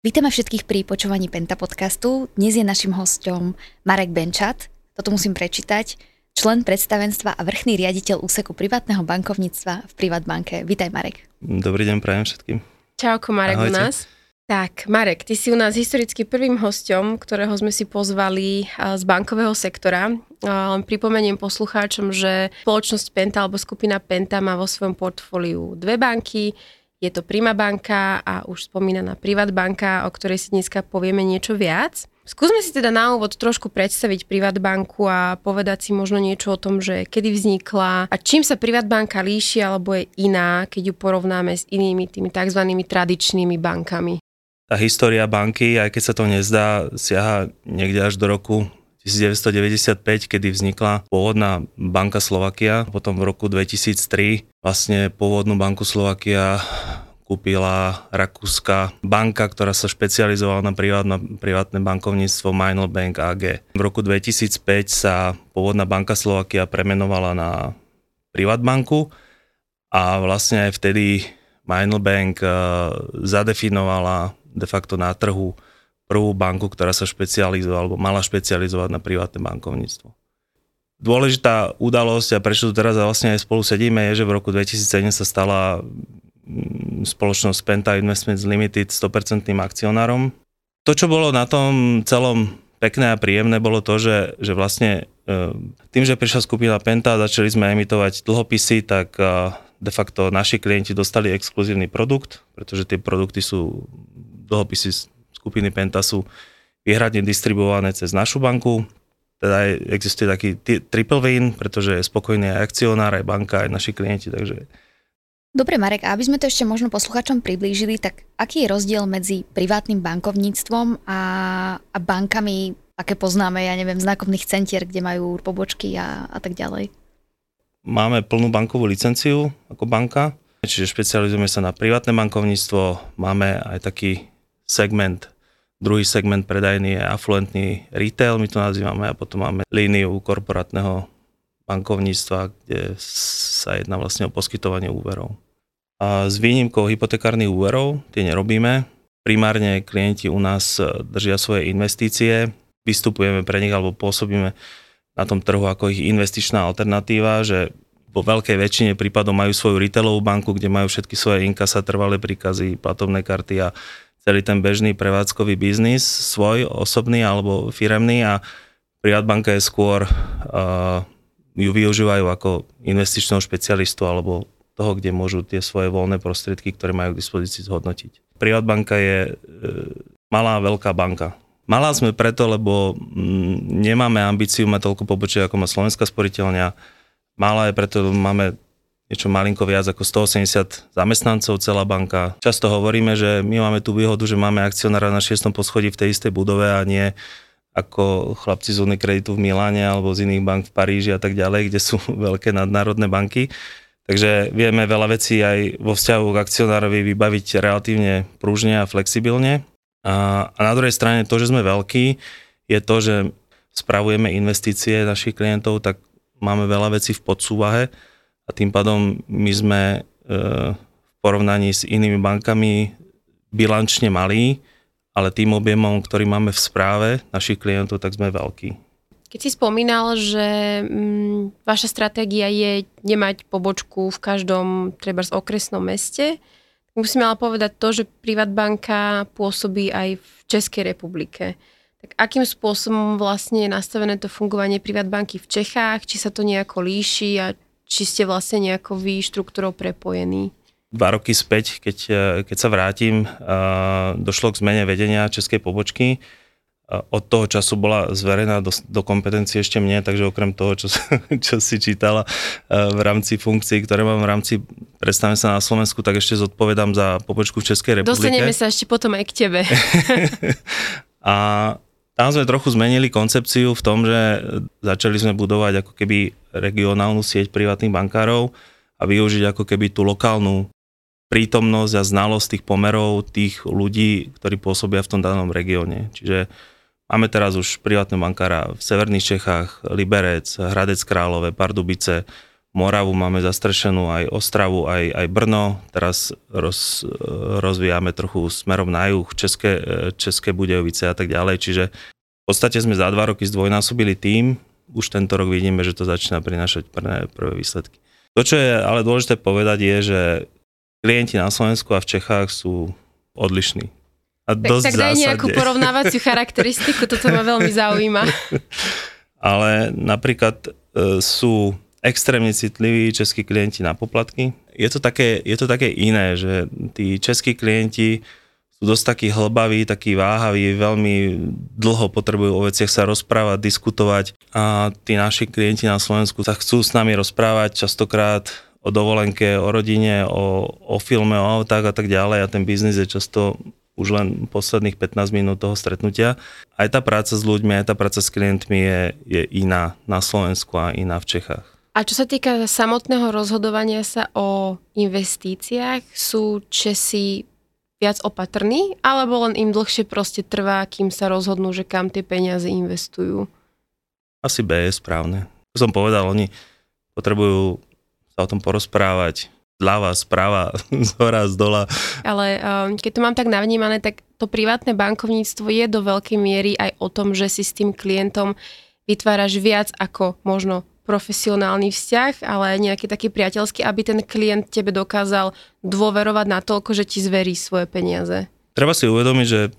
Vítame všetkých pri počúvaní Penta podcastu. Dnes je našim hostom Marek Benčat, toto musím prečítať, člen predstavenstva a vrchný riaditeľ úseku privátneho bankovníctva v Privatbanke. Vítaj Marek. Dobrý deň, prajem všetkým. Čauko Marek Ahojte. u nás. Tak, Marek, ty si u nás historicky prvým hostom, ktorého sme si pozvali z bankového sektora. Len pripomeniem poslucháčom, že spoločnosť Penta alebo skupina Penta má vo svojom portfóliu dve banky, je to Prima banka a už spomínaná Privat banka, o ktorej si dneska povieme niečo viac. Skúsme si teda na úvod trošku predstaviť Privat banku a povedať si možno niečo o tom, že kedy vznikla a čím sa Privat banka líši alebo je iná, keď ju porovnáme s inými tými tzv. tradičnými bankami. Tá história banky, aj keď sa to nezdá, siaha niekde až do roku 1995, kedy vznikla pôvodná banka Slovakia, potom v roku 2003 vlastne pôvodnú banku Slovakia kúpila rakúska banka, ktorá sa špecializovala na privátne, privátne bankovníctvo Mainl Bank AG. V roku 2005 sa pôvodná banka Slovakia premenovala na Privatbanku a vlastne aj vtedy Mainl Bank eh, zadefinovala de facto na trhu prvú banku, ktorá sa špecializovala alebo mala špecializovať na privátne bankovníctvo. Dôležitá udalosť a prečo tu teraz vlastne aj spolu sedíme je, že v roku 2007 sa stala mm, spoločnosť Penta Investments Limited 100% akcionárom. To, čo bolo na tom celom pekné a príjemné, bolo to, že, že vlastne e, tým, že prišla skupina Penta a začali sme emitovať dlhopisy, tak e, de facto naši klienti dostali exkluzívny produkt, pretože tie produkty sú dlhopisy skupiny Penta sú výhradne distribuované cez našu banku. Teda existuje taký triple win, pretože je spokojný aj akcionár, aj banka, aj naši klienti, takže Dobre, Marek, a aby sme to ešte možno posluchačom priblížili, tak aký je rozdiel medzi privátnym bankovníctvom a, a bankami, aké poznáme, ja neviem, znakovných centier, kde majú pobočky a, a tak ďalej? Máme plnú bankovú licenciu ako banka, čiže špecializujeme sa na privátne bankovníctvo, máme aj taký segment Druhý segment predajný je afluentný retail, my to nazývame, a potom máme líniu korporátneho bankovníctva, kde sa jedná vlastne o poskytovanie úverov. A s výnimkou hypotekárnych úverov, tie nerobíme. Primárne klienti u nás držia svoje investície, vystupujeme pre nich alebo pôsobíme na tom trhu ako ich investičná alternatíva, že vo veľkej väčšine prípadov majú svoju retailovú banku, kde majú všetky svoje inkasa, trvalé príkazy, platovné karty a celý ten bežný prevádzkový biznis, svoj osobný alebo firemný a Privatbanka je skôr, uh, ju využívajú ako investičného špecialistu alebo toho, kde môžu tie svoje voľné prostriedky, ktoré majú k dispozícii zhodnotiť. Privatbanka je uh, malá, veľká banka. Malá sme preto, lebo mm, nemáme ambíciu mať toľko pobočie, ako má Slovenská sporiteľňa. Malá je preto, lebo máme niečo malinko viac ako 180 zamestnancov celá banka. Často hovoríme, že my máme tú výhodu, že máme akcionára na 6. poschodí v tej istej budove a nie ako chlapci z Unikreditu v Miláne alebo z iných bank v Paríži a tak ďalej, kde sú veľké nadnárodné banky. Takže vieme veľa vecí aj vo vzťahu k akcionárovi vybaviť relatívne pružne a flexibilne. A, a na druhej strane to, že sme veľkí, je to, že spravujeme investície našich klientov, tak máme veľa vecí v podsúvahe a tým pádom my sme e, v porovnaní s inými bankami bilančne malí, ale tým objemom, ktorý máme v správe našich klientov, tak sme veľkí. Keď si spomínal, že mm, vaša stratégia je nemať pobočku v každom treba z okresnom meste, musíme ale povedať to, že Privatbanka pôsobí aj v Českej republike. Tak akým spôsobom vlastne je nastavené to fungovanie Privatbanky v Čechách? Či sa to nejako líši a či ste vlastne nejako vy štruktúrou prepojení? Dva roky späť, keď, e, keď sa vrátim, e, došlo k zmene vedenia českej pobočky. E, od toho času bola zverená do, do kompetencie ešte mne, takže okrem toho, čo, čo si čítala v rámci funkcií, ktoré mám v rámci predstavím sa na Slovensku, tak ešte zodpovedám za pobočku v Českej republike. Dostaneme sa ešte potom aj k tebe. a tam sme trochu zmenili koncepciu v tom, že začali sme budovať ako keby regionálnu sieť privátnych bankárov a využiť ako keby tú lokálnu prítomnosť a znalosť tých pomerov tých ľudí, ktorí pôsobia v tom danom regióne. Čiže máme teraz už privátne bankára v Severných Čechách, Liberec, Hradec Králové, Pardubice, Moravu, máme zastrešenú aj Ostravu, aj, aj Brno. Teraz roz, rozvíjame trochu smerom na juh, České, České Budejovice a tak ďalej. Čiže v podstate sme za dva roky zdvojnásobili tým. Už tento rok vidíme, že to začína prinášať prvé, prvé výsledky. To, čo je ale dôležité povedať, je, že klienti na Slovensku a v Čechách sú odlišní. A tak, dosť tak daj zásadne. nejakú porovnávaciu charakteristiku, toto ma veľmi zaujíma. ale napríklad e, sú extrémne citliví českí klienti na poplatky. Je to také, je to také iné, že tí českí klienti sú dosť takí hlbaví, takí váhaví, veľmi dlho potrebujú o veciach sa rozprávať, diskutovať a tí naši klienti na Slovensku sa chcú s nami rozprávať častokrát o dovolenke, o rodine, o, o filme, o autách a tak ďalej a ten biznis je často už len posledných 15 minút toho stretnutia. Aj tá práca s ľuďmi, aj tá práca s klientmi je, je iná na Slovensku a iná v Čechách. A čo sa týka samotného rozhodovania sa o investíciách, sú Česi viac opatrní, alebo len im dlhšie proste trvá, kým sa rozhodnú, že kam tie peniaze investujú? Asi B je správne. Ako som povedal, oni potrebujú sa o tom porozprávať, zľava, správa, z hora, z dola. Ale um, keď to mám tak navnímané, tak to privátne bankovníctvo je do veľkej miery aj o tom, že si s tým klientom vytváraš viac ako možno profesionálny vzťah, ale nejaký taký priateľský, aby ten klient tebe dokázal dôverovať na toľko, že ti zverí svoje peniaze. Treba si uvedomiť, že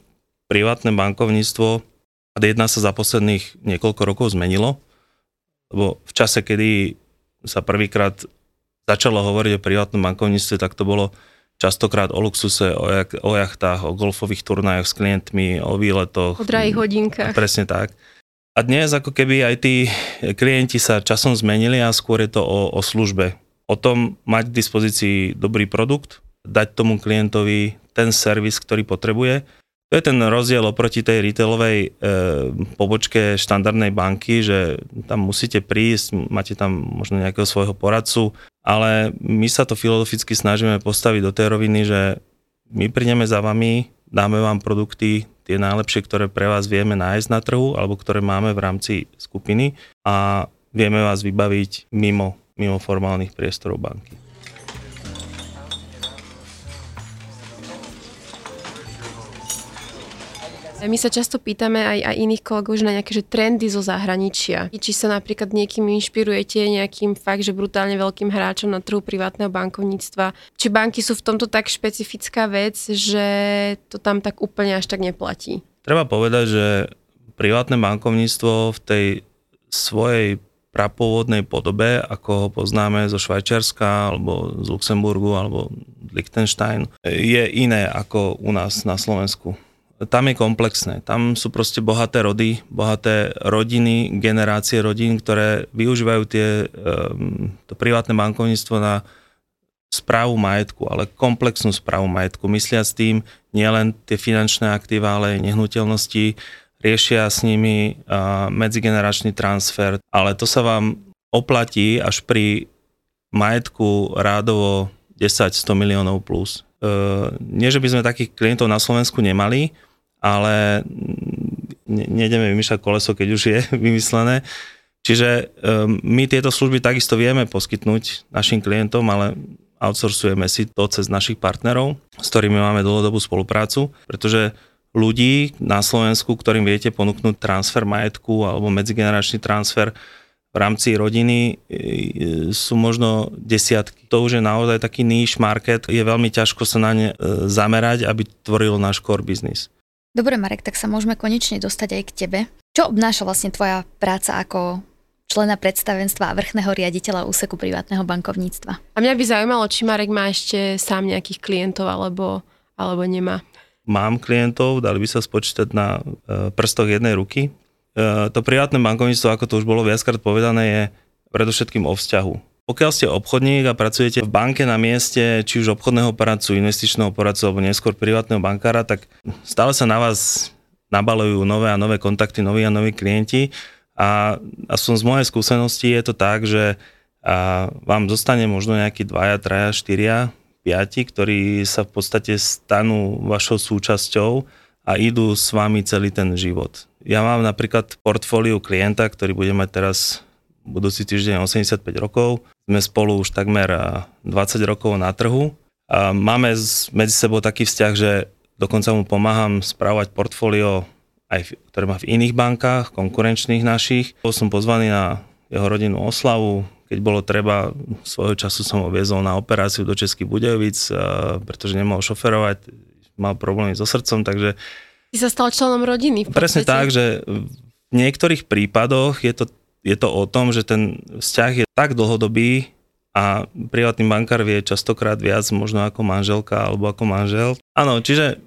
privátne bankovníctvo a jedna sa za posledných niekoľko rokov zmenilo, lebo v čase, kedy sa prvýkrát začalo hovoriť o privátnom bankovníctve, tak to bolo častokrát o luxuse, o, jak, o jachtách, o golfových turnajoch s klientmi, o výletoch. O drahých hodinkách. Presne tak. A dnes ako keby aj tí klienti sa časom zmenili a skôr je to o, o službe. O tom mať k dispozícii dobrý produkt, dať tomu klientovi ten servis, ktorý potrebuje. To je ten rozdiel oproti tej retailovej e, pobočke štandardnej banky, že tam musíte prísť, máte tam možno nejakého svojho poradcu, ale my sa to filozoficky snažíme postaviť do tej roviny, že my prídeme za vami, dáme vám produkty, tie najlepšie, ktoré pre vás vieme nájsť na trhu alebo ktoré máme v rámci skupiny a vieme vás vybaviť mimo, mimo formálnych priestorov banky. My sa často pýtame aj, aj iných kolegov že na nejaké že trendy zo zahraničia. Či sa napríklad niekým inšpirujete nejakým fakt, že brutálne veľkým hráčom na trhu privátneho bankovníctva. Či banky sú v tomto tak špecifická vec, že to tam tak úplne až tak neplatí? Treba povedať, že privátne bankovníctvo v tej svojej prapôvodnej podobe, ako ho poznáme zo Švajčiarska, alebo z Luxemburgu, alebo Liechtenstein, je iné ako u nás na Slovensku tam je komplexné. Tam sú proste bohaté rody, bohaté rodiny, generácie rodín, ktoré využívajú tie, um, to privátne bankovníctvo na správu majetku, ale komplexnú správu majetku. Myslia s tým nielen tie finančné aktíva, ale aj nehnuteľnosti, riešia s nimi medzigeneračný transfer, ale to sa vám oplatí až pri majetku rádovo 10-100 miliónov plus. Uh, nie, že by sme takých klientov na Slovensku nemali, ale nejdeme vymýšľať koleso, keď už je vymyslené. Čiže um, my tieto služby takisto vieme poskytnúť našim klientom, ale outsourcujeme si to cez našich partnerov, s ktorými máme dlhodobú spoluprácu, pretože ľudí na Slovensku, ktorým viete ponúknuť transfer majetku alebo medzigeneračný transfer v rámci rodiny sú možno desiatky. To už je naozaj taký niche market, je veľmi ťažko sa na ne e, zamerať, aby tvoril náš core business. Dobre, Marek, tak sa môžeme konečne dostať aj k tebe. Čo obnáša vlastne tvoja práca ako člena predstavenstva a vrchného riaditeľa úseku privátneho bankovníctva? A mňa by zaujímalo, či Marek má ešte sám nejakých klientov alebo, alebo nemá. Mám klientov, dali by sa spočítať na e, prstoch jednej ruky. E, to privátne bankovníctvo, ako to už bolo viackrát povedané, je predovšetkým o vzťahu pokiaľ ste obchodník a pracujete v banke na mieste, či už obchodného poradcu, investičného poradcu alebo neskôr privátneho bankára, tak stále sa na vás nabalujú nové a nové kontakty, noví a noví klienti a som z mojej skúsenosti je to tak, že a vám zostane možno nejakí dvaja, traja, štyria, piati, ktorí sa v podstate stanú vašou súčasťou a idú s vami celý ten život. Ja mám napríklad portfóliu klienta, ktorý bude mať teraz budúci týždeň 85 rokov. Sme spolu už takmer 20 rokov na trhu. A máme medzi sebou taký vzťah, že dokonca mu pomáham spravovať portfólio, aj, ktoré má v iných bankách, konkurenčných našich. Bol som pozvaný na jeho rodinnú oslavu, keď bolo treba, svojho času som ho viezol na operáciu do Českých Budejovic, pretože nemohol šoferovať, mal problémy so srdcom, takže... Ty sa stal členom rodiny. V presne tak, že v niektorých prípadoch je to, je to o tom, že ten vzťah je tak dlhodobý a privátny bankár vie častokrát viac možno ako manželka alebo ako manžel. Áno, čiže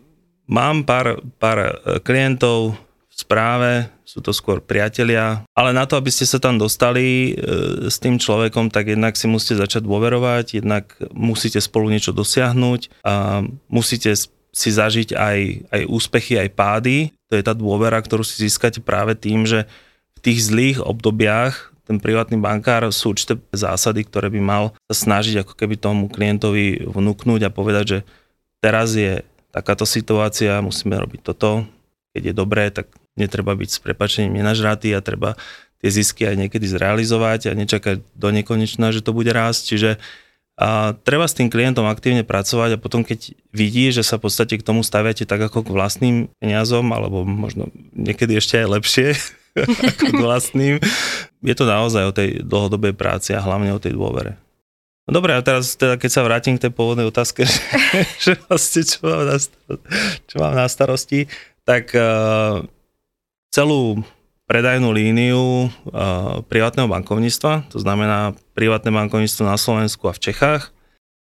mám pár, pár klientov, v správe, sú to skôr priatelia, ale na to, aby ste sa tam dostali e, s tým človekom, tak jednak si musíte začať dôverovať, jednak musíte spolu niečo dosiahnuť a musíte si zažiť aj, aj úspechy, aj pády. To je tá dôvera, ktorú si získate práve tým, že tých zlých obdobiach ten privátny bankár sú určité zásady, ktoré by mal sa snažiť ako keby tomu klientovi vnúknúť a povedať, že teraz je takáto situácia, musíme robiť toto, keď je dobré, tak netreba byť s prepačením nenažratý a treba tie zisky aj niekedy zrealizovať a nečakať do nekonečna, že to bude rásť. Čiže a treba s tým klientom aktívne pracovať a potom keď vidí, že sa v podstate k tomu staviate tak ako k vlastným peniazom, alebo možno niekedy ešte aj lepšie ako k vlastným, je to naozaj o tej dlhodobej práci a hlavne o tej dôvere. No dobre, a teraz teda, keď sa vrátim k tej pôvodnej otázke, že, že vlastne čo mám na starosti, čo mám na starosti tak uh, celú predajnú líniu uh, privátneho bankovníctva, to znamená privátne bankovníctvo na Slovensku a v Čechách.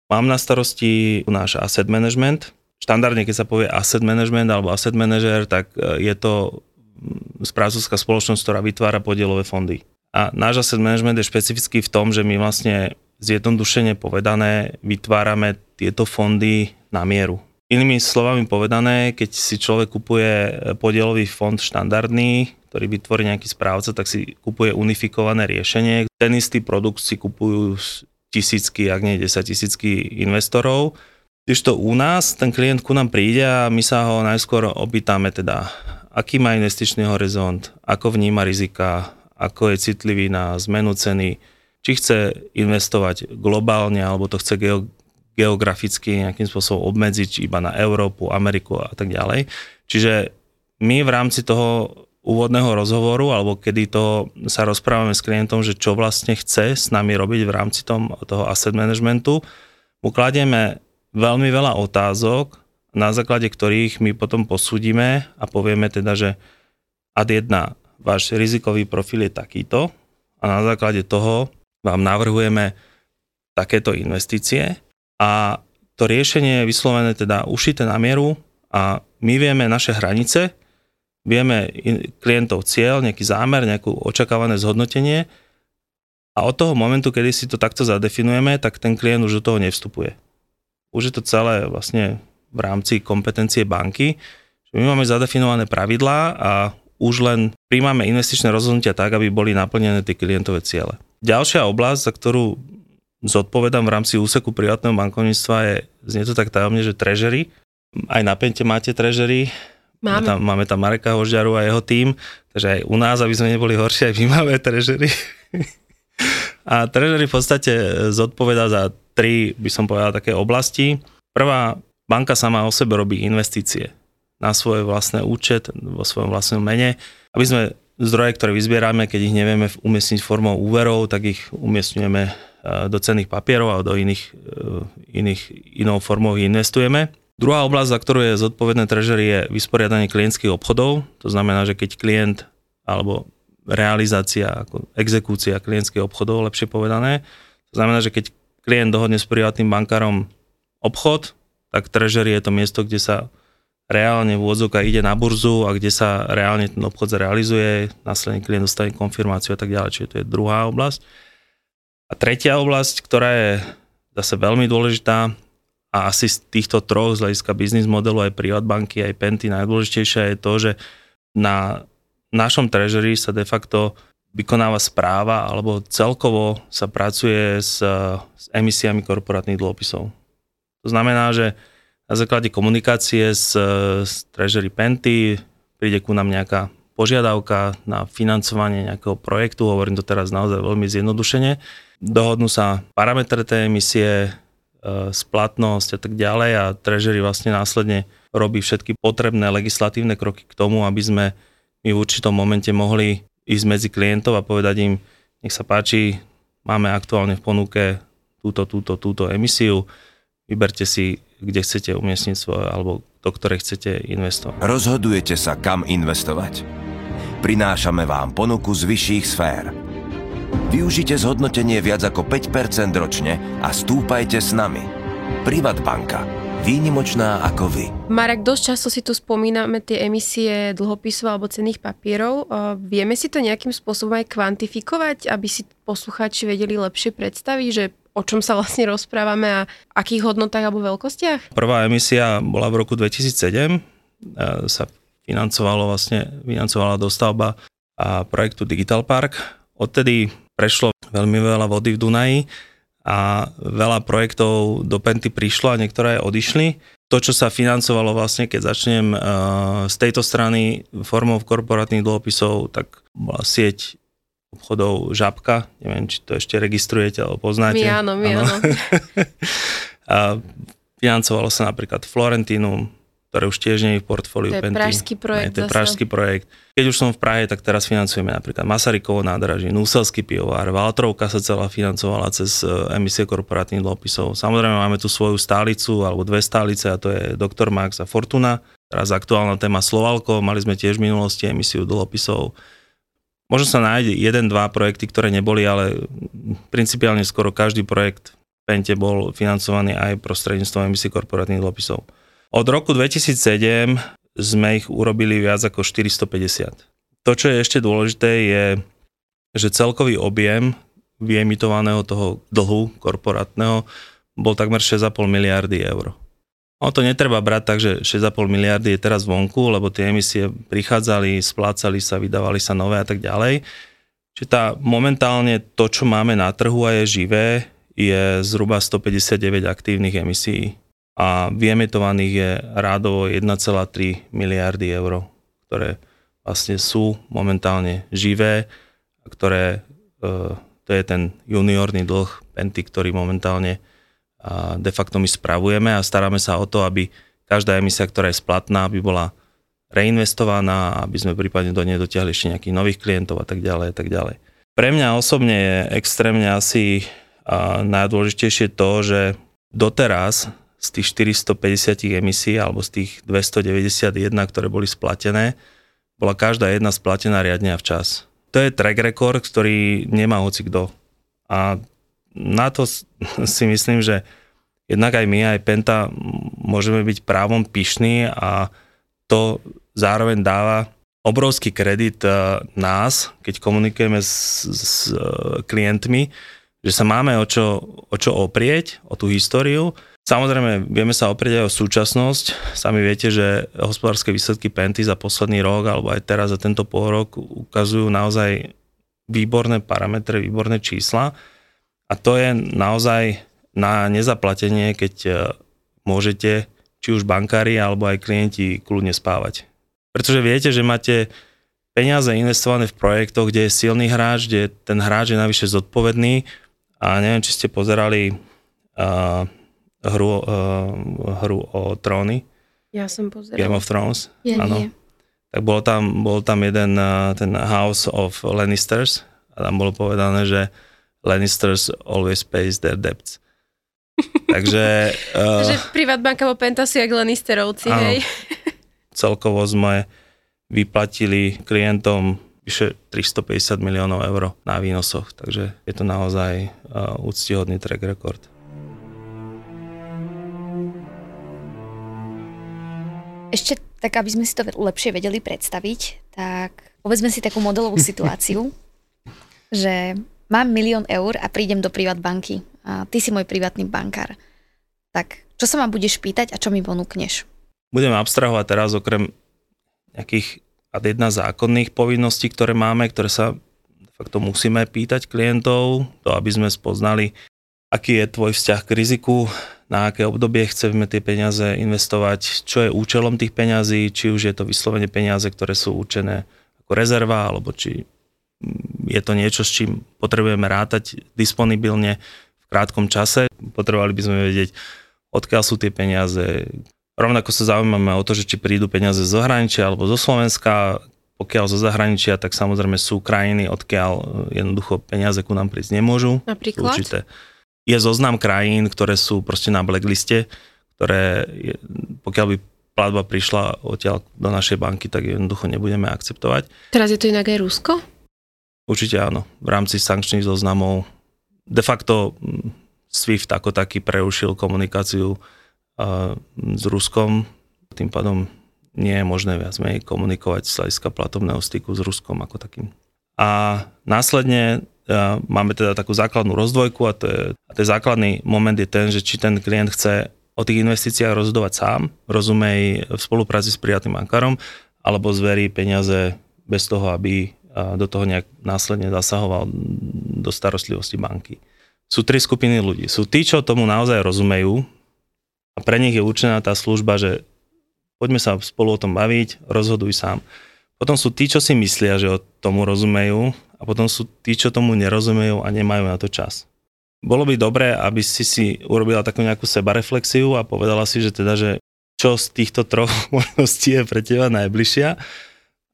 Mám na starosti náš asset management. Štandardne, keď sa povie asset management alebo asset manager, tak uh, je to mm, správcovská spoločnosť, ktorá vytvára podielové fondy. A náš asset management je špecifický v tom, že my vlastne zjednodušene povedané vytvárame tieto fondy na mieru. Inými slovami povedané, keď si človek kupuje podielový fond štandardný, ktorý vytvorí nejaký správca, tak si kupuje unifikované riešenie. Ten istý produkt si kupujú tisícky, ak nie 10 tisícky investorov. Když to u nás, ten klient ku nám príde a my sa ho najskôr opýtame teda, aký má investičný horizont, ako vníma rizika, ako je citlivý na zmenu ceny, či chce investovať globálne, alebo to chce geograficky nejakým spôsobom obmedziť iba na Európu, Ameriku a tak ďalej. Čiže my v rámci toho úvodného rozhovoru, alebo kedy to sa rozprávame s klientom, že čo vlastne chce s nami robiť v rámci tom, toho asset managementu, mu veľmi veľa otázok, na základe ktorých my potom posúdime a povieme teda, že ad 1, váš rizikový profil je takýto a na základe toho vám navrhujeme takéto investície a to riešenie je vyslovené teda ušité na mieru a my vieme naše hranice, vieme klientov cieľ, nejaký zámer, nejakú očakávané zhodnotenie a od toho momentu, kedy si to takto zadefinujeme, tak ten klient už do toho nevstupuje. Už je to celé vlastne v rámci kompetencie banky, my máme zadefinované pravidlá a už len príjmame investičné rozhodnutia tak, aby boli naplnené tie klientové ciele. Ďalšia oblasť, za ktorú zodpovedám v rámci úseku privátneho bankovníctva je, znie to tak tajomne, že trežery. Aj na Pente máte trežery. Máme. Tam, máme tam Mareka Hožďaru a jeho tým, takže aj u nás, aby sme neboli horšie, aj my máme trežery. a trežery v podstate zodpoveda za tri, by som povedal, také oblasti. Prvá, banka sama o sebe robí investície na svoj vlastné účet, vo svojom vlastnom mene, aby sme zdroje, ktoré vyzbierame, keď ich nevieme umiestniť formou úverov, tak ich umiestňujeme do cenných papierov a do iných, e, iných inou formou investujeme. Druhá oblasť, za ktorú je zodpovedné treasury, je vysporiadanie klientských obchodov. To znamená, že keď klient alebo realizácia, ako exekúcia klientských obchodov, lepšie povedané, to znamená, že keď klient dohodne s privátnym bankárom obchod, tak treasury je to miesto, kde sa reálne v ide na burzu a kde sa reálne ten obchod zrealizuje, následne klient dostane konfirmáciu a tak ďalej, čiže to je druhá oblasť. A tretia oblasť, ktorá je zase veľmi dôležitá a asi z týchto troch z hľadiska biznis modelu aj banky, aj Penty najdôležitejšia je to, že na našom treasury sa de facto vykonáva správa alebo celkovo sa pracuje s, s emisiami korporátnych dlhopisov. To znamená, že na základe komunikácie s, s treasury Penty príde ku nám nejaká požiadavka na financovanie nejakého projektu, hovorím to teraz naozaj veľmi zjednodušene, dohodnú sa parametre tej emisie, e, splatnosť a tak ďalej a Treasury vlastne následne robí všetky potrebné legislatívne kroky k tomu, aby sme my v určitom momente mohli ísť medzi klientov a povedať im, nech sa páči, máme aktuálne v ponuke túto, túto, túto emisiu, vyberte si, kde chcete umiestniť svoje, alebo do ktorej chcete investovať. Rozhodujete sa, kam investovať? Prinášame vám ponuku z vyšších sfér. Využite zhodnotenie viac ako 5% ročne a stúpajte s nami. Privatbanka. Výnimočná ako vy. Marek, dosť často si tu spomíname tie emisie dlhopisov alebo cenných papierov. Vieme si to nejakým spôsobom aj kvantifikovať, aby si poslucháči vedeli lepšie predstaviť, že o čom sa vlastne rozprávame a akých hodnotách alebo veľkostiach? Prvá emisia bola v roku 2007, e, sa financovalo vlastne, financovala dostavba a projektu Digital Park. Odtedy prešlo veľmi veľa vody v Dunaji a veľa projektov do Penty prišlo a niektoré odišli. To, čo sa financovalo vlastne, keď začnem uh, z tejto strany formou korporátnych dlhopisov, tak bola sieť obchodov Žabka, neviem, či to ešte registrujete alebo poznáte. My áno, my áno. a financovalo sa napríklad Florentinum, ktoré už tiež nie je v portfóliu To je Penty. pražský projekt. Nie, to je pražský projekt. Keď už som v Prahe, tak teraz financujeme napríklad Masarykovo nádraží, Núselský pivovár, Valtrovka sa celá financovala cez e, emisie korporátnych dlhopisov. Samozrejme máme tu svoju stálicu, alebo dve stálice, a to je Dr. Max a Fortuna. Teraz aktuálna téma Slovalko, mali sme tiež v minulosti emisiu dlhopisov Možno sa nájde jeden, dva projekty, ktoré neboli, ale principiálne skoro každý projekt v Pente bol financovaný aj prostredníctvom emisí korporátnych dlhopisov. Od roku 2007 sme ich urobili viac ako 450. To, čo je ešte dôležité, je, že celkový objem vyemitovaného toho dlhu korporátneho bol takmer 6,5 miliardy eur. O to netreba brať tak, že 6,5 miliardy je teraz vonku, lebo tie emisie prichádzali, splácali sa, vydávali sa nové a tak ďalej. Čiže tá momentálne to, čo máme na trhu a je živé, je zhruba 159 aktívnych emisí a vyemitovaných je rádovo 1,3 miliardy eur, ktoré vlastne sú momentálne živé ktoré, e, to je ten juniorný dlh Penty, ktorý momentálne de facto my spravujeme a staráme sa o to, aby každá emisia, ktorá je splatná, aby bola reinvestovaná, aby sme prípadne do nej dotiahli ešte nejakých nových klientov a tak ďalej a tak ďalej. Pre mňa osobne je extrémne asi najdôležitejšie to, že doteraz z tých 450 emisí alebo z tých 291, ktoré boli splatené, bola každá jedna splatená riadne a včas. To je track record, ktorý nemá hoci kto. A na to si myslím, že jednak aj my, aj Penta môžeme byť právom pyšní a to zároveň dáva obrovský kredit e, nás, keď komunikujeme s, s e, klientmi, že sa máme o čo, o čo oprieť, o tú históriu. Samozrejme, vieme sa oprieť aj o súčasnosť. Sami viete, že hospodárske výsledky Penty za posledný rok, alebo aj teraz za tento pol rok ukazujú naozaj výborné parametre, výborné čísla. A to je naozaj na nezaplatenie, keď e, môžete, či už bankári, alebo aj klienti kľudne spávať. Pretože viete, že máte peniaze investované v projektoch, kde je silný hráč, kde ten hráč je navyše zodpovedný a neviem, či ste pozerali uh, hru, uh, hru o tróny. Ja som pozeral. Game of Thrones. Ja ano. Tak bol tam, bol tam jeden, uh, ten House of Lannisters a tam bolo povedané, že Lannisters always pays their debts. Takže... Uh, že Privatbanka vo Pentasi jak Lannisterovci, áno, hej? celkovo sme vyplatili klientom vyše 350 miliónov eur na výnosoch, takže je to naozaj uh, úctihodný track record. Ešte tak, aby sme si to lepšie vedeli predstaviť, tak povedzme si takú modelovú situáciu, že mám milión eur a prídem do privát banky a ty si môj privátny bankár. Tak čo sa ma budeš pýtať a čo mi ponúkneš? Budeme abstrahovať teraz okrem nejakých ad jedna zákonných povinností, ktoré máme, ktoré sa de facto musíme pýtať klientov, to aby sme spoznali, aký je tvoj vzťah k riziku, na aké obdobie chceme tie peniaze investovať, čo je účelom tých peňazí, či už je to vyslovene peniaze, ktoré sú určené ako rezerva, alebo či je to niečo, s čím potrebujeme rátať disponibilne v krátkom čase. Potrebovali by sme vedieť, odkiaľ sú tie peniaze. Rovnako sa zaujímame o to, že či prídu peniaze zo zahraničia alebo zo Slovenska. Pokiaľ zo zahraničia, tak samozrejme sú krajiny, odkiaľ jednoducho peniaze ku nám prísť nemôžu. Napríklad? Určité. Je zoznam krajín, ktoré sú proste na blackliste, ktoré pokiaľ by platba prišla odtiaľ do našej banky, tak jednoducho nebudeme akceptovať. Teraz je to inak aj Rusko? Určite áno. V rámci sankčných zoznamov de facto mm, SWIFT ako taký prerušil komunikáciu uh, s Ruskom. Tým pádom nie je možné viac menej komunikovať z hľadiska platobného styku s Ruskom ako takým. A následne máme teda takú základnú rozdvojku a to je, a ten základný moment je ten, že či ten klient chce o tých investíciách rozhodovať sám, rozumej v spolupráci s prijatým bankárom, alebo zverí peniaze bez toho, aby do toho nejak následne zasahoval do starostlivosti banky. Sú tri skupiny ľudí. Sú tí, čo tomu naozaj rozumejú a pre nich je určená tá služba, že poďme sa spolu o tom baviť, rozhoduj sám. Potom sú tí, čo si myslia, že o tomu rozumejú a potom sú tí, čo tomu nerozumejú a nemajú na to čas. Bolo by dobré, aby si si urobila takú nejakú sebareflexiu a povedala si, že teda, že čo z týchto troch možností je pre teba najbližšia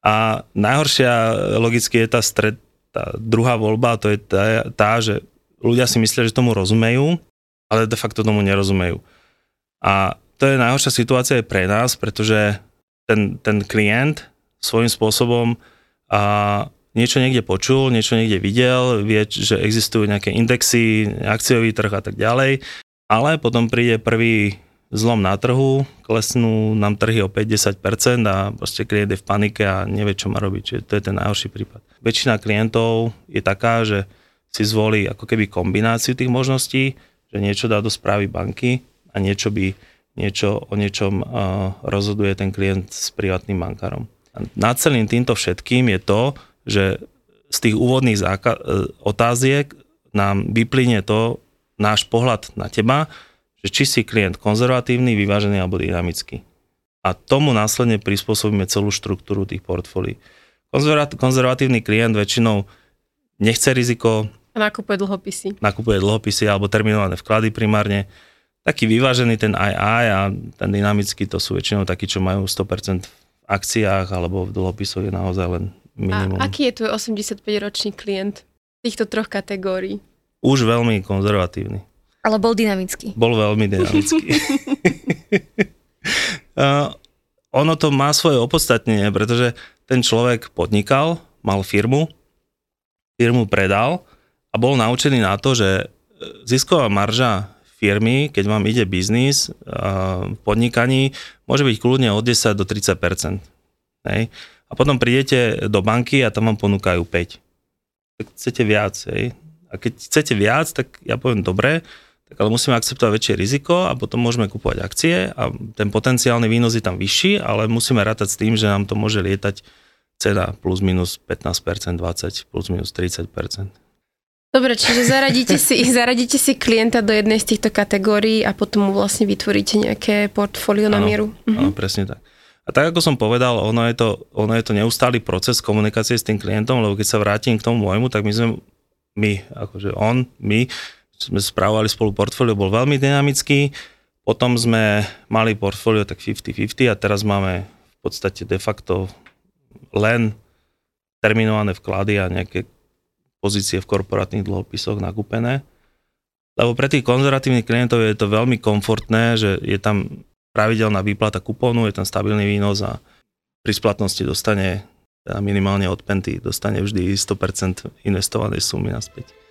a najhoršia logicky je tá stred, tá druhá voľba, to je tá, tá, že ľudia si myslia, že tomu rozumejú, ale de facto tomu nerozumejú. A to je najhoršia situácia aj pre nás, pretože ten, ten klient svojím spôsobom a niečo niekde počul, niečo niekde videl, vie, že existujú nejaké indexy, akciový trh a tak ďalej, ale potom príde prvý zlom na trhu, klesnú nám trhy o 5-10% a proste klient je v panike a nevie, čo má robiť. Čiže to je ten najhorší prípad. Väčšina klientov je taká, že si zvolí ako keby kombináciu tých možností, že niečo dá do správy banky a niečo by niečo, o niečom uh, rozhoduje ten klient s privátnym bankárom. A nad celým týmto všetkým je to, že z tých úvodných záka- e, otáziek nám vyplyne to náš pohľad na teba, že či si klient konzervatívny, vyvážený alebo dynamický. A tomu následne prispôsobíme celú štruktúru tých portfólií. Konzervatívny klient väčšinou nechce riziko. Nakupuje dlhopisy. Nakupuje dlhopisy alebo terminované vklady primárne. Taký vyvážený ten II a ten dynamický to sú väčšinou takí, čo majú 100% v akciách alebo v dlhopisoch je naozaj len minimum. A aký je tvoj 85-ročný klient týchto troch kategórií? Už veľmi konzervatívny. Ale bol dynamický. Bol veľmi dynamický. uh, ono to má svoje opodstatnenie, pretože ten človek podnikal, mal firmu, firmu predal a bol naučený na to, že zisková marža firmy, keď vám ide biznis v podnikaní, môže byť kľudne od 10 do 30 hej? A potom prídete do banky a tam vám ponúkajú 5. Tak chcete viac. Hej? A keď chcete viac, tak ja poviem dobre, tak ale musíme akceptovať väčšie riziko a potom môžeme kupovať akcie a ten potenciálny výnos je tam vyšší, ale musíme rátať s tým, že nám to môže lietať cena plus minus 15%, 20, plus minus 30%. Dobre, čiže zaradíte si, zaradíte si klienta do jednej z týchto kategórií a potom mu vlastne vytvoríte nejaké portfólio na mieru. Áno, mhm. presne tak. A tak ako som povedal, ono je, to, ono je to neustály proces komunikácie s tým klientom, lebo keď sa vrátim k tomu môjmu, tak my sme, my, akože on, my, sme správovali spolu portfólio, bol veľmi dynamický. Potom sme mali portfólio tak 50-50 a teraz máme v podstate de facto len terminované vklady a nejaké pozície v korporátnych dlhopisoch nakúpené. Lebo pre tých konzervatívnych klientov je to veľmi komfortné, že je tam pravidelná výplata kupónu, je stabilný výnos a pri splatnosti dostane teda minimálne od Penty dostane vždy 100% investovanej sumy naspäť.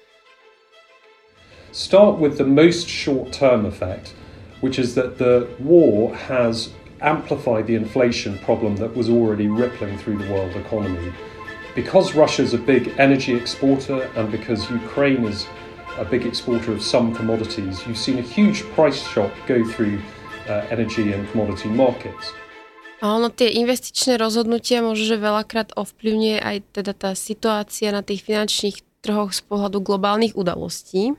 start with the most short term effect, which is that the war has amplified the inflation problem that was already rippling through the world economy. Because Russia's a big energy exporter and because Ukraine is a big exporter of some commodities, you've seen a huge price shock go through energy and commodity markets. A ono tie investičné rozhodnutia možno, že veľakrát ovplyvňuje aj teda tá situácia na tých finančných trhoch z pohľadu globálnych udalostí.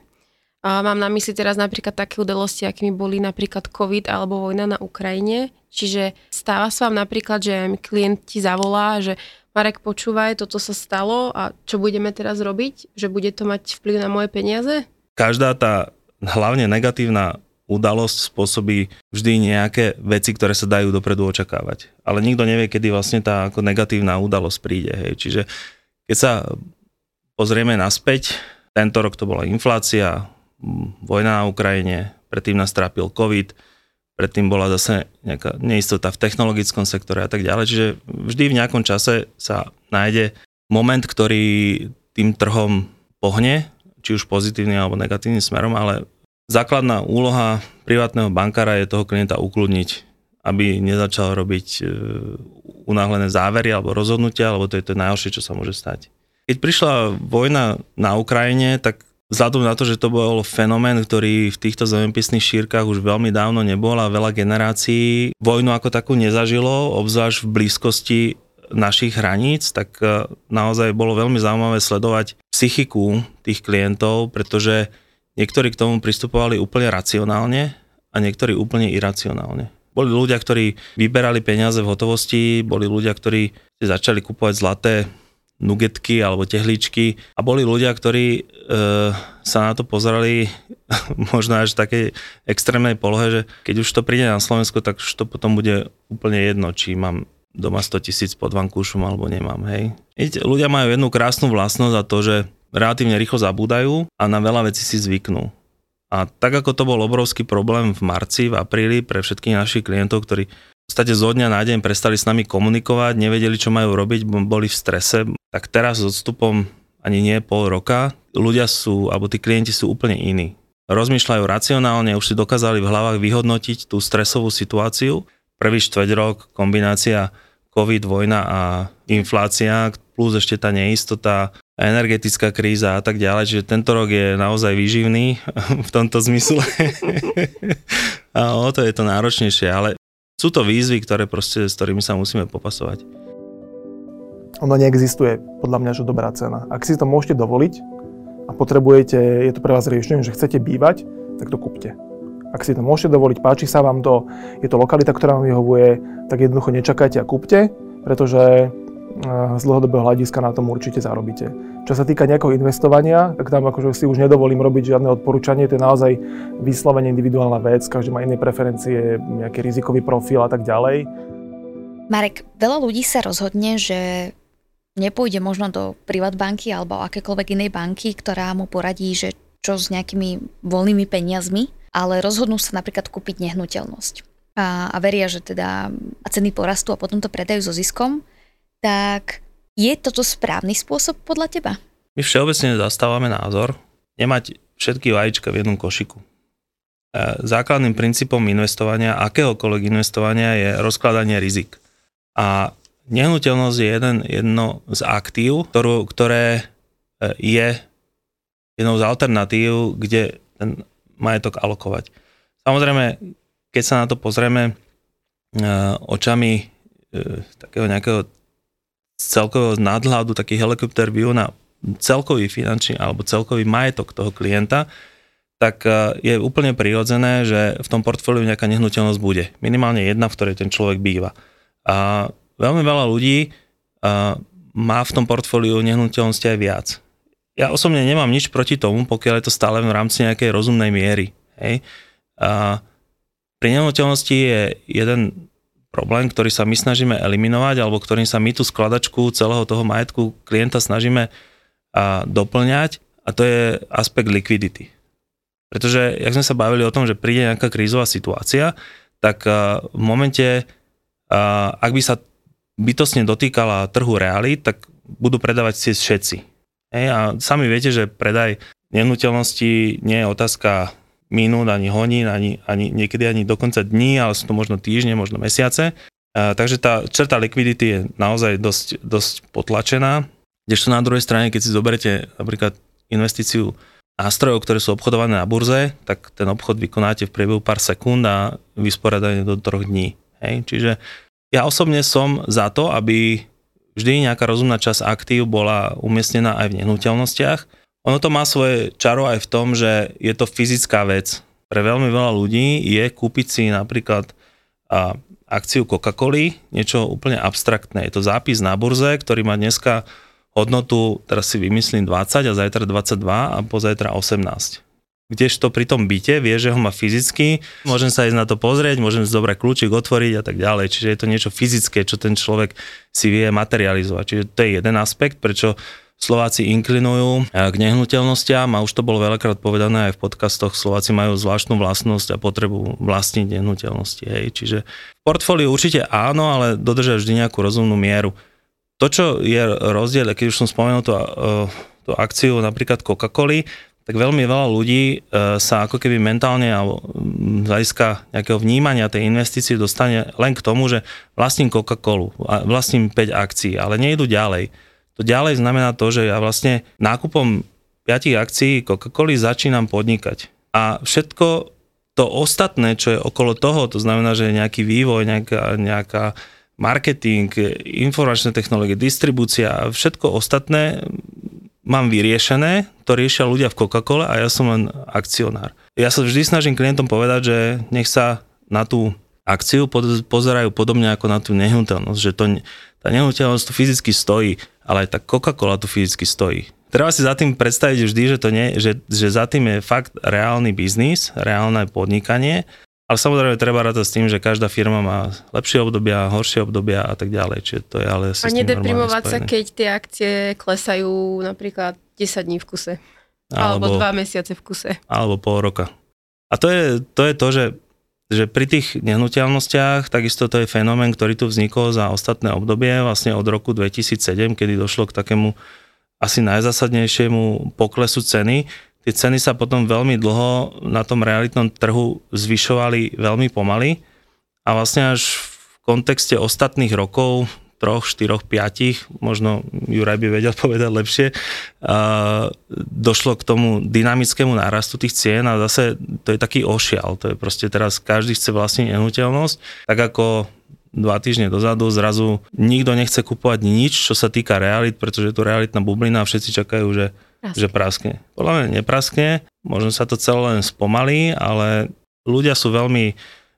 A mám na mysli teraz napríklad také udalosti, akými boli napríklad COVID alebo vojna na Ukrajine. Čiže stáva sa vám napríklad, že klient ti zavolá, že Marek, počúvaj, toto sa stalo a čo budeme teraz robiť? Že bude to mať vplyv na moje peniaze? Každá tá hlavne negatívna udalosť spôsobí vždy nejaké veci, ktoré sa dajú dopredu očakávať. Ale nikto nevie, kedy vlastne tá ako negatívna udalosť príde. Hej. Čiže keď sa pozrieme naspäť, tento rok to bola inflácia, vojna na Ukrajine, predtým nás trápil COVID, predtým bola zase nejaká neistota v technologickom sektore a tak ďalej. Čiže vždy v nejakom čase sa nájde moment, ktorý tým trhom pohne, či už pozitívnym alebo negatívnym smerom, ale Základná úloha privátneho bankára je toho klienta ukludniť, aby nezačal robiť e, unáhlené závery alebo rozhodnutia, alebo to je to najhoršie, čo sa môže stať. Keď prišla vojna na Ukrajine, tak vzhľadom na to, že to bol fenomén, ktorý v týchto zemepisných šírkach už veľmi dávno nebol a veľa generácií vojnu ako takú nezažilo, obzvlášť v blízkosti našich hraníc, tak e, naozaj bolo veľmi zaujímavé sledovať psychiku tých klientov, pretože Niektorí k tomu pristupovali úplne racionálne a niektorí úplne iracionálne. Boli ľudia, ktorí vyberali peniaze v hotovosti, boli ľudia, ktorí začali kupovať zlaté nugetky alebo tehličky a boli ľudia, ktorí e, sa na to pozerali možno až v takej extrémnej polohe, že keď už to príde na Slovensko, tak už to potom bude úplne jedno, či mám doma 100 tisíc pod vankúšom alebo nemám, hej. ľudia majú jednu krásnu vlastnosť a to, že relatívne rýchlo zabúdajú a na veľa vecí si zvyknú. A tak ako to bol obrovský problém v marci, v apríli pre všetkých našich klientov, ktorí v podstate zo dňa na deň prestali s nami komunikovať, nevedeli, čo majú robiť, boli v strese, tak teraz s odstupom ani nie pol roka, ľudia sú, alebo tí klienti sú úplne iní. Rozmýšľajú racionálne, už si dokázali v hlavách vyhodnotiť tú stresovú situáciu. Prvý štveť rok, kombinácia COVID, vojna a inflácia, plus ešte tá neistota, energetická kríza a tak ďalej, čiže tento rok je naozaj výživný v tomto zmysle. a o to je to náročnejšie, ale sú to výzvy, ktoré proste, s ktorými sa musíme popasovať. Ono neexistuje podľa mňa, že dobrá cena. Ak si to môžete dovoliť a potrebujete, je to pre vás riešenie, že chcete bývať, tak to kúpte. Ak si to môžete dovoliť, páči sa vám to, je to lokalita, ktorá vám vyhovuje, tak jednoducho nečakajte a kúpte, pretože z dlhodobého hľadiska na tom určite zarobíte. Čo sa týka nejakého investovania, tak tam akože si už nedovolím robiť žiadne odporúčanie, to je naozaj vyslovene individuálna vec, každý má iné preferencie, nejaký rizikový profil a tak ďalej. Marek, veľa ľudí sa rozhodne, že nepôjde možno do banky alebo akékoľvek inej banky, ktorá mu poradí, že čo s nejakými voľnými peniazmi, ale rozhodnú sa napríklad kúpiť nehnuteľnosť. A, a veria, že teda a ceny porastú a potom to predajú so ziskom tak je toto správny spôsob podľa teba? My všeobecne zastávame názor nemať všetky vajíčka v jednom košiku. E, základným princípom investovania, akéhokoľvek investovania je rozkladanie rizik. A nehnuteľnosť je jeden, jedno z aktív, ktorú, ktoré e, je jednou z alternatív, kde ten majetok alokovať. Samozrejme, keď sa na to pozrieme e, očami takého nejakého z celkového nadhľadu, taký helikopter view na celkový finančný alebo celkový majetok toho klienta, tak e, je úplne prirodzené, že v tom portfóliu nejaká nehnuteľnosť bude. Minimálne jedna, v ktorej ten človek býva. A veľmi veľa ľudí e, má v tom portfóliu nehnuteľnosti aj viac. Ja osobne nemám nič proti tomu, pokiaľ je to stále v rámci nejakej rozumnej miery. Hej. A pri nehnuteľnosti je jeden problém, ktorý sa my snažíme eliminovať, alebo ktorým sa my tú skladačku celého toho majetku klienta snažíme a, doplňať a to je aspekt likvidity. Pretože, jak sme sa bavili o tom, že príde nejaká krízová situácia, tak v momente, ak by sa bytosne dotýkala trhu realít, tak budú predávať si všetci. A sami viete, že predaj nehnuteľnosti nie je otázka minút, ani hodín, ani, ani niekedy ani dokonca dní, ale sú to možno týždne, možno mesiace. A, takže tá črta likvidity je naozaj dosť, dosť potlačená. Kdežto na druhej strane, keď si zoberete napríklad investíciu nástrojov, ktoré sú obchodované na burze, tak ten obchod vykonáte v priebehu pár sekúnd a vysporiadanie do troch dní. Hej? Čiže ja osobne som za to, aby vždy nejaká rozumná časť aktív bola umiestnená aj v nehnuteľnostiach, ono to má svoje čaro aj v tom, že je to fyzická vec. Pre veľmi veľa ľudí je kúpiť si napríklad a akciu Coca-Coly, niečo úplne abstraktné. Je to zápis na burze, ktorý má dneska hodnotu, teraz si vymyslím 20 a zajtra 22 a pozajtra 18. Kdežto pri tom byte vie, že ho má fyzicky, môžem sa ísť na to pozrieť, môžem zobrať kľúčik, otvoriť a tak ďalej. Čiže je to niečo fyzické, čo ten človek si vie materializovať. Čiže to je jeden aspekt, prečo Slováci inklinujú k nehnuteľnostiam a už to bolo veľakrát povedané aj v podcastoch, Slováci majú zvláštnu vlastnosť a potrebu vlastniť nehnuteľnosti. Hej. Čiže portfóliu určite áno, ale dodržia vždy nejakú rozumnú mieru. To, čo je rozdiel, keď už som spomenul tú, uh, tú akciu napríklad Coca-Coly, tak veľmi veľa ľudí e, sa ako keby mentálne alebo z hľadiska nejakého vnímania tej investície dostane len k tomu, že vlastním Coca-Colu, vlastním 5 akcií, ale nejdu ďalej. To ďalej znamená to, že ja vlastne nákupom 5 akcií Coca-Coly začínam podnikať. A všetko to ostatné, čo je okolo toho, to znamená, že nejaký vývoj, nejaká, nejaká marketing, informačné technológie, distribúcia a všetko ostatné mám vyriešené, to riešia ľudia v Coca-Cole a ja som len akcionár. Ja sa vždy snažím klientom povedať, že nech sa na tú akciu pozerajú podobne ako na tú nehnuteľnosť, že to, tá nehnuteľnosť tu fyzicky stojí, ale aj tá Coca-Cola tu fyzicky stojí. Treba si za tým predstaviť vždy, že, to nie, že, že za tým je fakt reálny biznis, reálne podnikanie ale samozrejme treba rátať s tým, že každá firma má lepšie obdobia, horšie obdobia a tak ďalej. Čiže to je ale A nedeprimovať sa, keď tie akcie klesajú napríklad 10 dní v kuse. Alebo, alebo 2 mesiace v kuse. Alebo pol roka. A to je to, je to že, že pri tých nehnuteľnostiach takisto to je fenomén, ktorý tu vznikol za ostatné obdobie, vlastne od roku 2007, kedy došlo k takému asi najzásadnejšiemu poklesu ceny, tie ceny sa potom veľmi dlho na tom realitnom trhu zvyšovali veľmi pomaly a vlastne až v kontexte ostatných rokov, troch, štyroch, piatich, možno Juraj by vedel povedať lepšie, uh, došlo k tomu dynamickému nárastu tých cien a zase to je taký ošial, to je proste teraz každý chce vlastniť nehnuteľnosť, tak ako dva týždne dozadu zrazu nikto nechce kupovať nič, čo sa týka realit, pretože je to realitná bublina a všetci čakajú, že praskne. že praskne. Podľa mňa nepraskne, možno sa to celé len spomalí, ale ľudia sú veľmi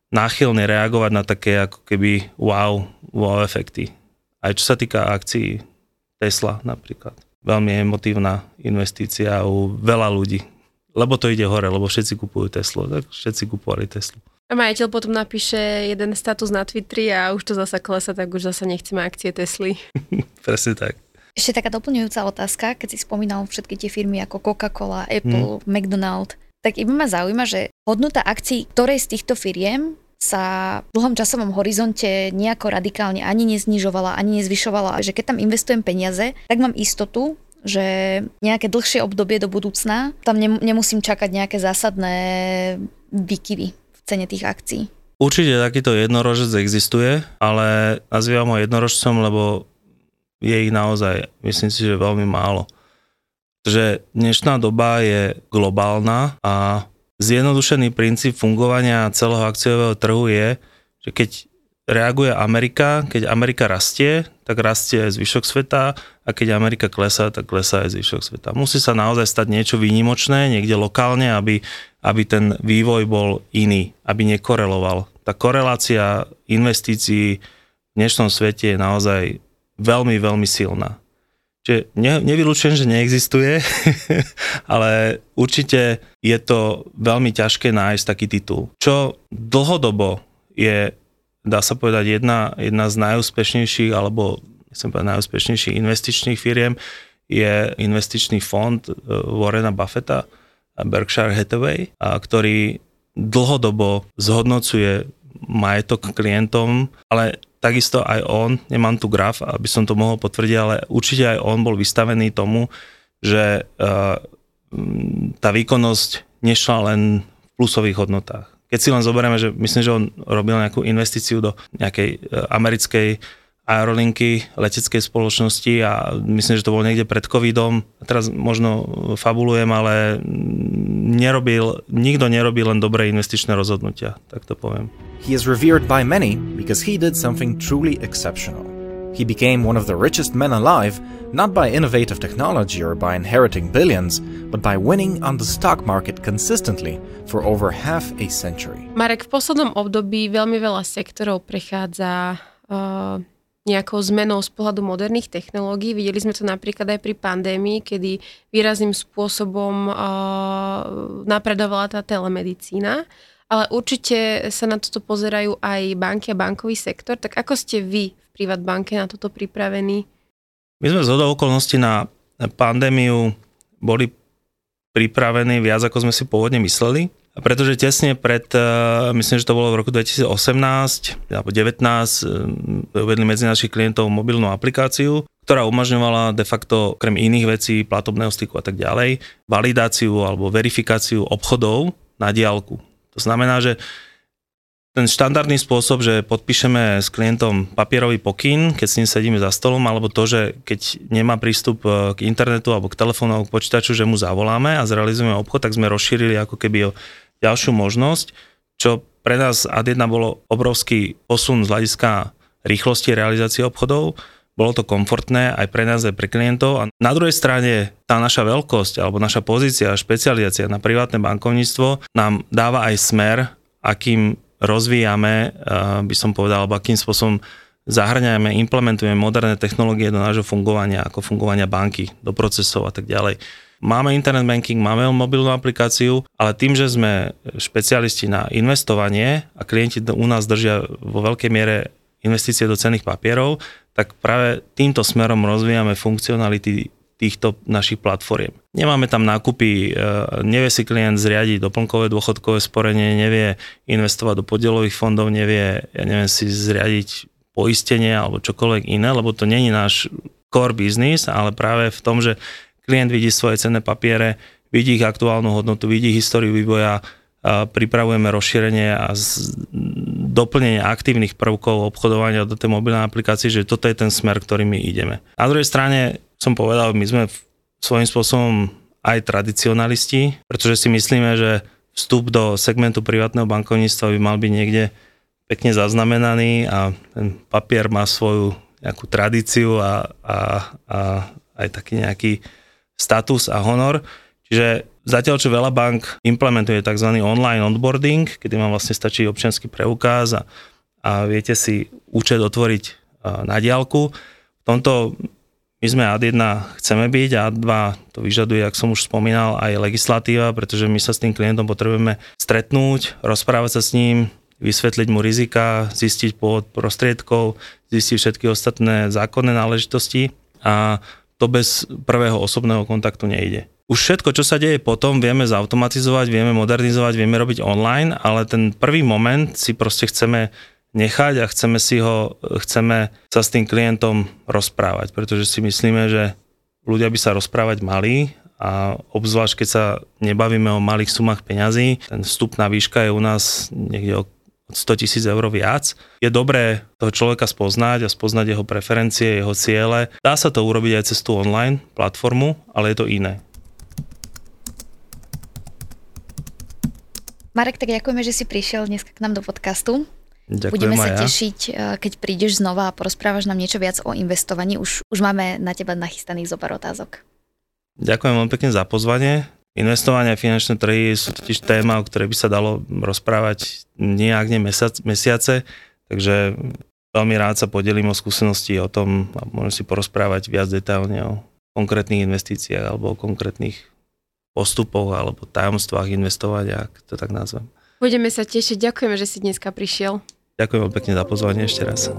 náchylní reagovať na také ako keby wow, wow efekty. Aj čo sa týka akcií Tesla napríklad. Veľmi emotívna investícia u veľa ľudí. Lebo to ide hore, lebo všetci kupujú Teslu, tak všetci kupovali Teslu. A majiteľ potom napíše jeden status na Twitteri a už to zasa klesa, tak už zasa nechceme akcie Tesly. Presne tak. Ešte taká doplňujúca otázka, keď si spomínal všetky tie firmy ako Coca-Cola, Apple, hmm. McDonald, tak iba ma zaujíma, že hodnota akcií ktorej z týchto firiem sa v dlhom časovom horizonte nejako radikálne ani neznižovala, ani nezvyšovala. Že keď tam investujem peniaze, tak mám istotu, že nejaké dlhšie obdobie do budúcna tam nemusím čakať nejaké zásadné výkyvy v cene tých akcií. Určite takýto jednorožec existuje, ale nazývam ho jednorožcom, lebo je ich naozaj, myslím si, že veľmi málo. Že dnešná doba je globálna a zjednodušený princíp fungovania celého akciového trhu je, že keď reaguje Amerika, keď Amerika rastie, tak rastie aj zvyšok sveta a keď Amerika klesá, tak klesá aj zvyšok sveta. Musí sa naozaj stať niečo výnimočné, niekde lokálne, aby, aby ten vývoj bol iný, aby nekoreloval. Tá korelácia investícií v dnešnom svete je naozaj veľmi, veľmi silná. Čiže ne, nevylučujem, že neexistuje, ale určite je to veľmi ťažké nájsť taký titul. Čo dlhodobo je, dá sa povedať, jedna, jedna z najúspešnejších, alebo chcem povedať najúspešnejších investičných firiem je investičný fond e, Warrena Buffetta, Berkshire Hathaway, a ktorý dlhodobo zhodnocuje majetok klientom, ale takisto aj on, nemám tu graf, aby som to mohol potvrdiť, ale určite aj on bol vystavený tomu, že uh, tá výkonnosť nešla len v plusových hodnotách. Keď si len zoberieme, že myslím, že on robil nejakú investíciu do nejakej uh, americkej aerolinky, leteckej spoločnosti a myslím, že to bolo niekde pred covidom. Teraz možno fabulujem, ale nerobil, nikto nerobí len dobré investičné rozhodnutia, tak to poviem. He is revered by many because he did something truly exceptional. He became one of the richest men alive, not by innovative technology or by inheriting billions, but by winning on the stock market consistently for over half a century. Marek, v poslednom období veľmi veľa sektorov prechádza uh, nejakou zmenou z pohľadu moderných technológií. Videli sme to napríklad aj pri pandémii, kedy výrazným spôsobom uh, napredovala tá telemedicína. Ale určite sa na toto pozerajú aj banky a bankový sektor. Tak ako ste vy banke na toto pripravení? My sme z okolností na pandémiu boli pripravení viac, ako sme si pôvodne mysleli. Pretože tesne pred, eh, myslím, že to bolo v roku 2018 alebo 2019, eh, uvedli medzi našich klientov mobilnú aplikáciu, ktorá umožňovala de facto, krem iných vecí, platobného styku a tak ďalej, validáciu alebo verifikáciu obchodov na diálku. To znamená, že ten štandardný spôsob, že podpíšeme s klientom papierový pokyn, keď s ním sedíme za stolom, alebo to, že keď nemá prístup e, k internetu alebo k telefónu alebo k počítaču, že mu zavoláme a zrealizujeme obchod, tak sme rozšírili ako keby o ďalšiu možnosť, čo pre nás ad 1 bolo obrovský posun z hľadiska rýchlosti realizácie obchodov, bolo to komfortné aj pre nás, aj pre klientov. A na druhej strane tá naša veľkosť alebo naša pozícia a špecializácia na privátne bankovníctvo nám dáva aj smer, akým rozvíjame, eh, by som povedal, alebo akým spôsobom zahrňajeme, implementujeme moderné technológie do nášho fungovania, ako fungovania banky, do procesov a tak ďalej. Máme internet banking, máme mobilnú aplikáciu, ale tým, že sme špecialisti na investovanie a klienti u nás držia vo veľkej miere investície do cených papierov, tak práve týmto smerom rozvíjame funkcionality týchto našich platform. Nemáme tam nákupy, e, nevie si klient zriadiť doplnkové dôchodkové sporenie, nevie investovať do podielových fondov, nevie, ja neviem, si zriadiť poistenie alebo čokoľvek iné, lebo to není náš core business, ale práve v tom, že klient vidí svoje cenné papiere, vidí ich aktuálnu hodnotu, vidí históriu vývoja, pripravujeme rozšírenie a doplnenie aktívnych prvkov obchodovania do tej mobilnej aplikácie, že toto je ten smer, ktorým my ideme. Na druhej strane som povedal, my sme svojím spôsobom aj tradicionalisti, pretože si myslíme, že vstup do segmentu privátneho bankovníctva by mal byť niekde pekne zaznamenaný a ten papier má svoju nejakú tradíciu a, a, a aj taký nejaký status a honor. Čiže zatiaľ, čo veľa bank implementuje tzv. online onboarding, kedy vám vlastne stačí občianský preukaz a, a viete si účet otvoriť na diálku. V tomto my sme AD1 chceme byť, a AD2 to vyžaduje, ak som už spomínal, aj legislatíva, pretože my sa s tým klientom potrebujeme stretnúť, rozprávať sa s ním, vysvetliť mu rizika, zistiť pôvod prostriedkov, zistiť všetky ostatné zákonné náležitosti a to bez prvého osobného kontaktu nejde. Už všetko, čo sa deje potom, vieme zautomatizovať, vieme modernizovať, vieme robiť online, ale ten prvý moment si proste chceme nechať a chceme si ho, chceme sa s tým klientom rozprávať, pretože si myslíme, že ľudia by sa rozprávať mali a obzvlášť keď sa nebavíme o malých sumách peňazí, ten vstupná výška je u nás niekde 100 tisíc eur viac. Je dobré toho človeka spoznať a spoznať jeho preferencie, jeho ciele. Dá sa to urobiť aj cez tú online platformu, ale je to iné. Marek, tak ďakujeme, že si prišiel dneska k nám do podcastu. Ďakujem Budeme sa ja. tešiť, e, keď prídeš znova a porozprávaš nám niečo viac o investovaní. Už, už máme na teba nachystaných zo pár otázok. Ďakujem veľmi pekne za pozvanie. Investovanie a finančné trhy sú totiž téma, o ktorej by sa dalo rozprávať nejak mesiac, mesiace, takže veľmi rád sa podelím o skúsenosti o tom a môžem si porozprávať viac detailne o konkrétnych investíciách alebo o konkrétnych postupoch alebo tajomstvách investovania, ak to tak nazvem. Budeme sa tešiť. Ďakujeme, že si dneska prišiel. Ďakujem pekne za pozvanie ešte raz.